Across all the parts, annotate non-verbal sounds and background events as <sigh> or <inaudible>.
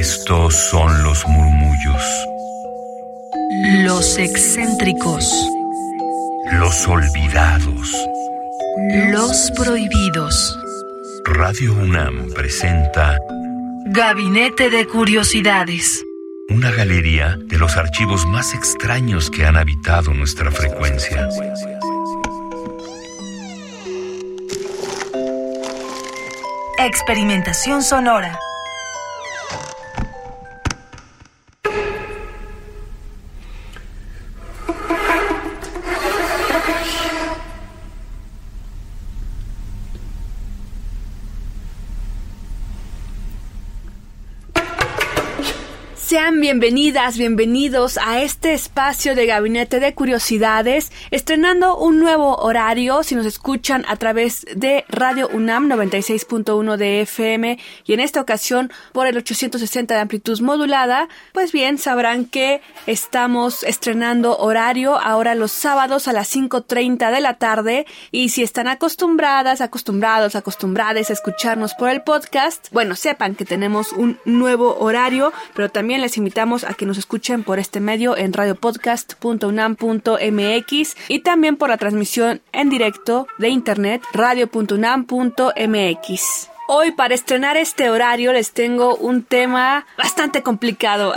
Estos son los murmullos. Los excéntricos. Los olvidados. Los prohibidos. Radio UNAM presenta Gabinete de Curiosidades. una galería de los archivos más extraños que han habitado nuestra frecuencia. Experimentación sonora. Bienvenidas, bienvenidos a este espacio de Gabinete de Curiosidades, estrenando un nuevo horario si nos escuchan a través de Radio UNAM 96.1 de FM y en esta ocasión por el 860 de amplitud modulada, pues bien sabrán que estamos estrenando horario ahora los sábados a las 5.30 de la tarde y si están acostumbradas, acostumbrados, acostumbradas a escucharnos por el podcast, bueno, sepan que tenemos un nuevo horario, pero también les invitamos a que nos escuchen por este medio en radiopodcast.unam.mx y también por la transmisión en directo de internet radio.unam.mx. Hoy para estrenar este horario les tengo un tema bastante complicado.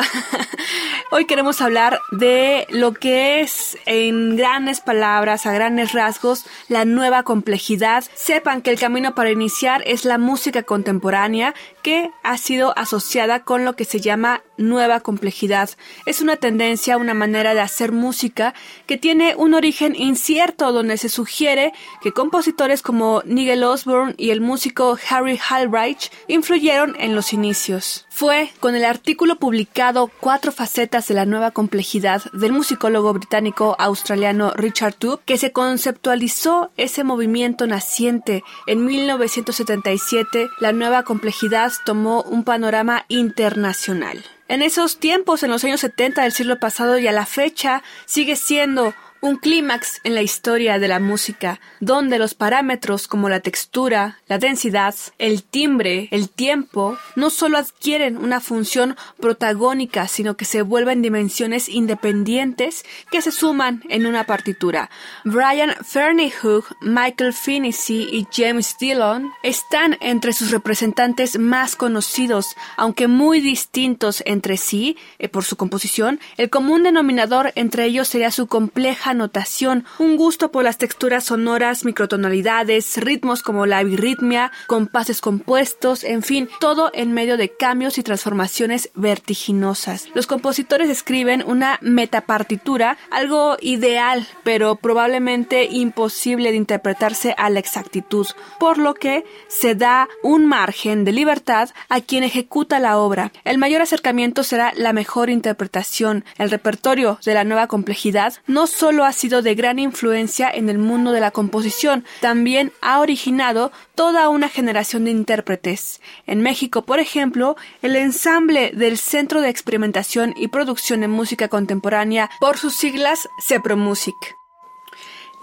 <laughs> Hoy queremos hablar de lo que es en grandes palabras, a grandes rasgos, la nueva complejidad. Sepan que el camino para iniciar es la música contemporánea que ha sido asociada con lo que se llama nueva complejidad. Es una tendencia, una manera de hacer música que tiene un origen incierto donde se sugiere que compositores como Nigel Osborne y el músico Harry Halbreich influyeron en los inicios. Fue con el artículo publicado Cuatro facetas de la nueva complejidad del musicólogo británico australiano Richard Tube que se conceptualizó ese movimiento naciente. En 1977, la nueva complejidad tomó un panorama internacional. En esos tiempos, en los años 70 del siglo pasado y a la fecha, sigue siendo un clímax en la historia de la música, donde los parámetros como la textura, la densidad, el timbre, el tiempo, no solo adquieren una función protagónica, sino que se vuelven dimensiones independientes que se suman en una partitura. Brian Ferneyhough, Michael Finney y James Dillon están entre sus representantes más conocidos, aunque muy distintos entre sí eh, por su composición. El común denominador entre ellos sería su compleja notación, un gusto por las texturas sonoras, microtonalidades, ritmos como la birritmia, compases compuestos, en fin, todo en medio de cambios y transformaciones vertiginosas. Los compositores escriben una metapartitura, algo ideal, pero probablemente imposible de interpretarse a la exactitud, por lo que se da un margen de libertad a quien ejecuta la obra. El mayor acercamiento será la mejor interpretación. El repertorio de la nueva complejidad no solo ha sido de gran influencia en el mundo de la composición, también ha originado toda una generación de intérpretes. En México, por ejemplo, el ensamble del Centro de Experimentación y Producción en Música Contemporánea, por sus siglas CEPROMUSIC.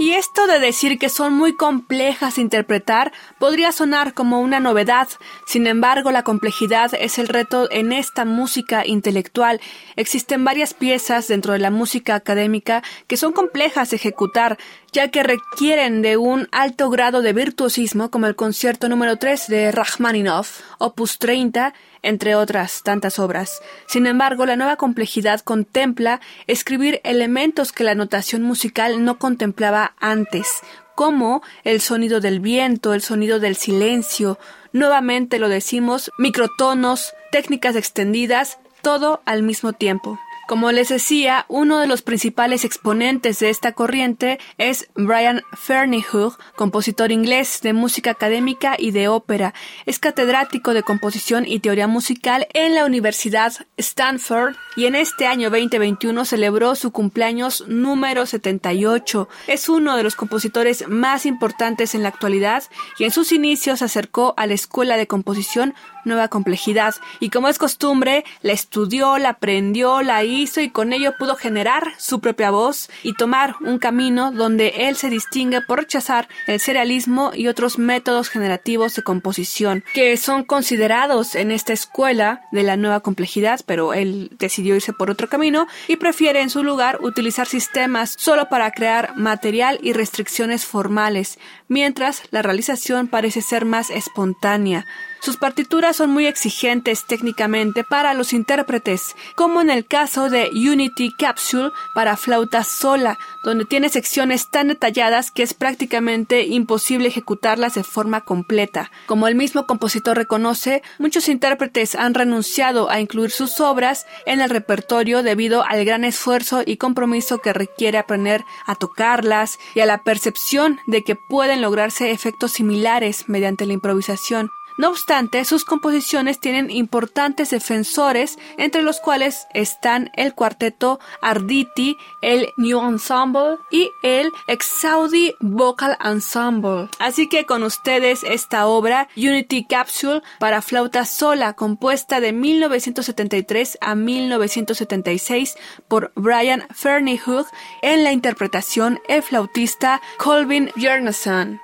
Y esto de decir que son muy complejas de interpretar podría sonar como una novedad. Sin embargo, la complejidad es el reto en esta música intelectual. Existen varias piezas dentro de la música académica que son complejas de ejecutar, ya que requieren de un alto grado de virtuosismo, como el concierto número 3 de Rachmaninoff, opus 30, entre otras tantas obras. Sin embargo, la nueva complejidad contempla escribir elementos que la notación musical no contemplaba antes, como el sonido del viento, el sonido del silencio, nuevamente lo decimos, microtonos, técnicas extendidas, todo al mismo tiempo. Como les decía, uno de los principales exponentes de esta corriente es Brian Ferneyhough, compositor inglés de música académica y de ópera. Es catedrático de composición y teoría musical en la Universidad Stanford y en este año 2021 celebró su cumpleaños número 78. Es uno de los compositores más importantes en la actualidad y en sus inicios se acercó a la escuela de composición nueva complejidad y como es costumbre, la estudió, la aprendió, la hizo y con ello pudo generar su propia voz y tomar un camino donde él se distingue por rechazar el serialismo y otros métodos generativos de composición que son considerados en esta escuela de la nueva complejidad, pero él decidió irse por otro camino y prefiere en su lugar utilizar sistemas solo para crear material y restricciones formales, mientras la realización parece ser más espontánea. Sus partituras son muy exigentes técnicamente para los intérpretes, como en el caso de Unity Capsule para flauta sola, donde tiene secciones tan detalladas que es prácticamente imposible ejecutarlas de forma completa. Como el mismo compositor reconoce, muchos intérpretes han renunciado a incluir sus obras en el repertorio debido al gran esfuerzo y compromiso que requiere aprender a tocarlas y a la percepción de que pueden lograrse efectos similares mediante la improvisación. No obstante, sus composiciones tienen importantes defensores, entre los cuales están el cuarteto Arditi, el New Ensemble y el Exaudi Vocal Ensemble. Así que con ustedes esta obra Unity Capsule para flauta sola, compuesta de 1973 a 1976 por Brian Ferneyhough en la interpretación el flautista Colvin Björnsson.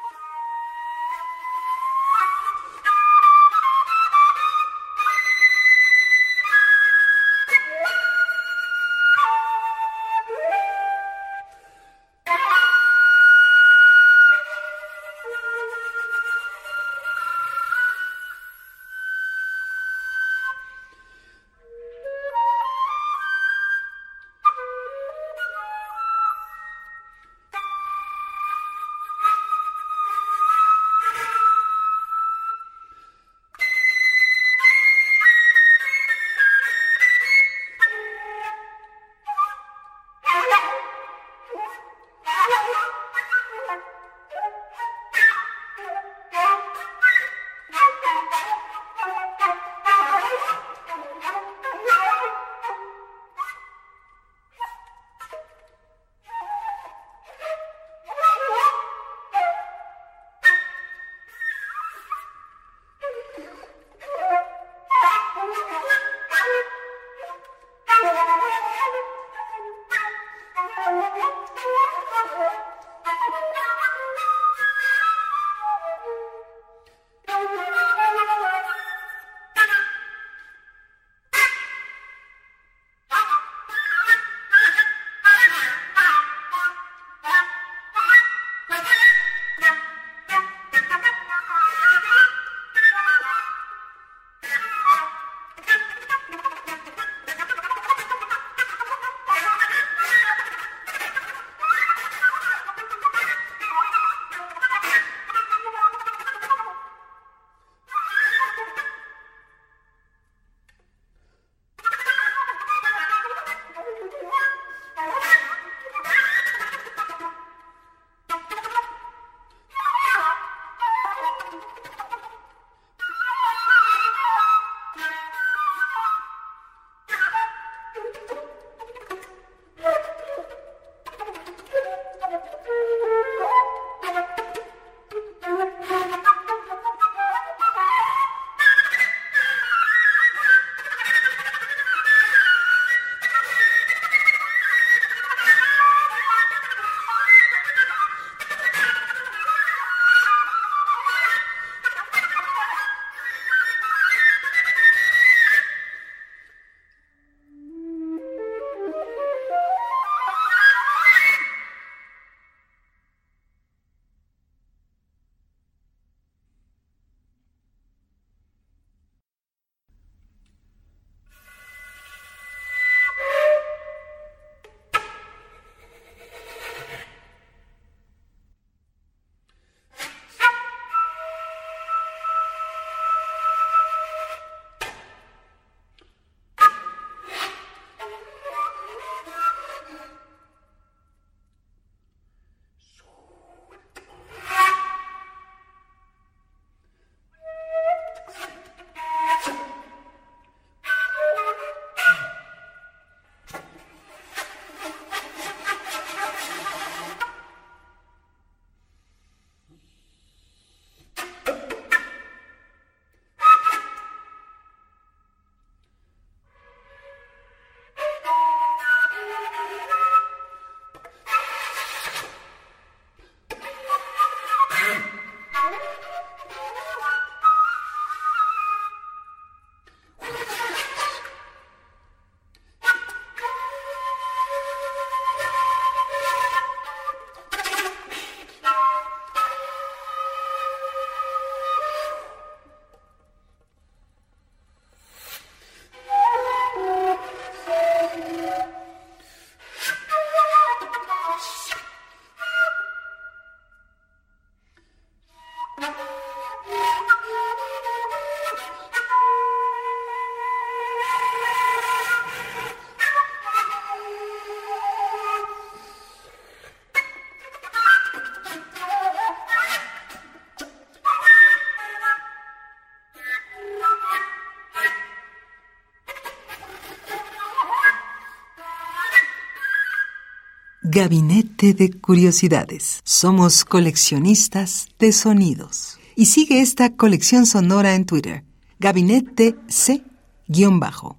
Gabinete de Curiosidades. Somos coleccionistas de sonidos. Y sigue esta colección sonora en Twitter. Gabinete C-Bajo.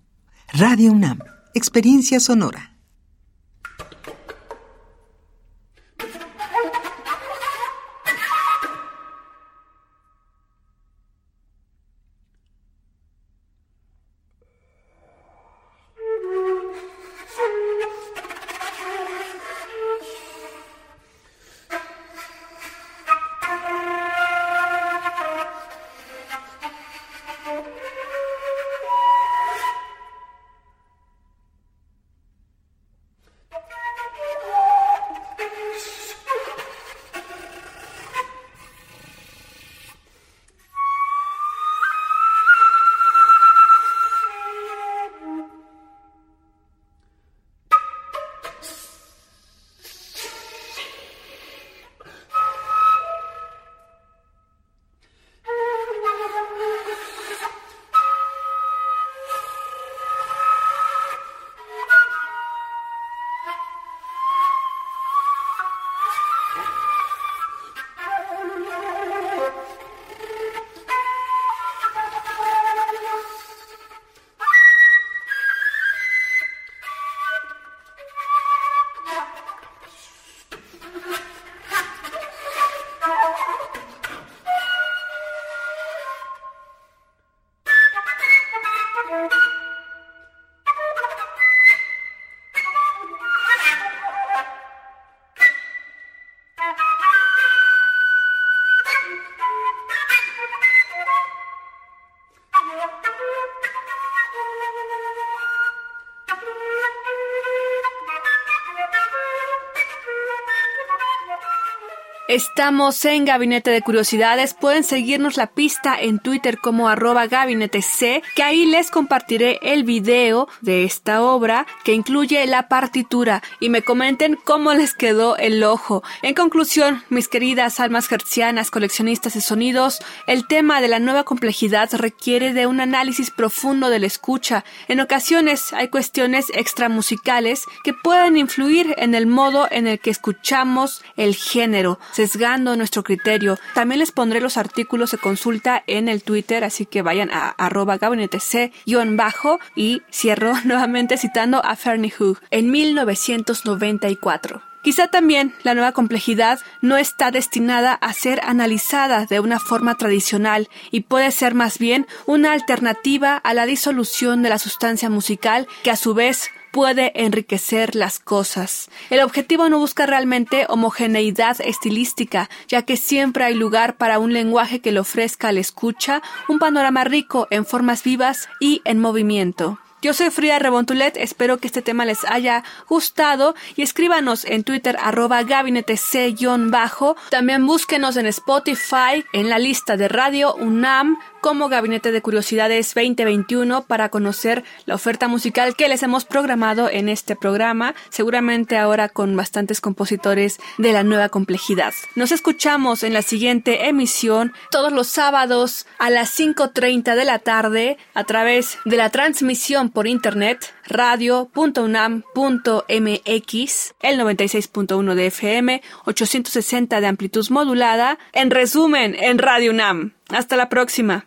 Radio UNAM. Experiencia sonora. Estamos en Gabinete de Curiosidades. Pueden seguirnos la pista en Twitter como arroba gabinete C, que ahí les compartiré el video de esta obra que incluye la partitura y me comenten cómo les quedó el ojo. En conclusión, mis queridas almas hertzianas, coleccionistas de sonidos, el tema de la nueva complejidad requiere de un análisis profundo de la escucha. En ocasiones hay cuestiones extramusicales que pueden influir en el modo en el que escuchamos el género sesgando nuestro criterio. También les pondré los artículos de consulta en el Twitter, así que vayan a arroba gabinete C-bajo y cierro <laughs> nuevamente citando a Fernie Hugh en 1994. Quizá también la nueva complejidad no está destinada a ser analizada de una forma tradicional y puede ser más bien una alternativa a la disolución de la sustancia musical que a su vez puede enriquecer las cosas. El objetivo no busca realmente homogeneidad estilística, ya que siempre hay lugar para un lenguaje que le ofrezca al escucha un panorama rico en formas vivas y en movimiento. Yo soy Frida Rebontulet, espero que este tema les haya gustado y escríbanos en Twitter arroba gabinete C-bajo. También búsquenos en Spotify en la lista de Radio UNAM como Gabinete de Curiosidades 2021 para conocer la oferta musical que les hemos programado en este programa, seguramente ahora con bastantes compositores de la nueva complejidad. Nos escuchamos en la siguiente emisión todos los sábados a las 5.30 de la tarde a través de la transmisión por internet radio.unam.mx, el 96.1 de FM, 860 de amplitud modulada, en resumen en Radio UNAM. Hasta la próxima.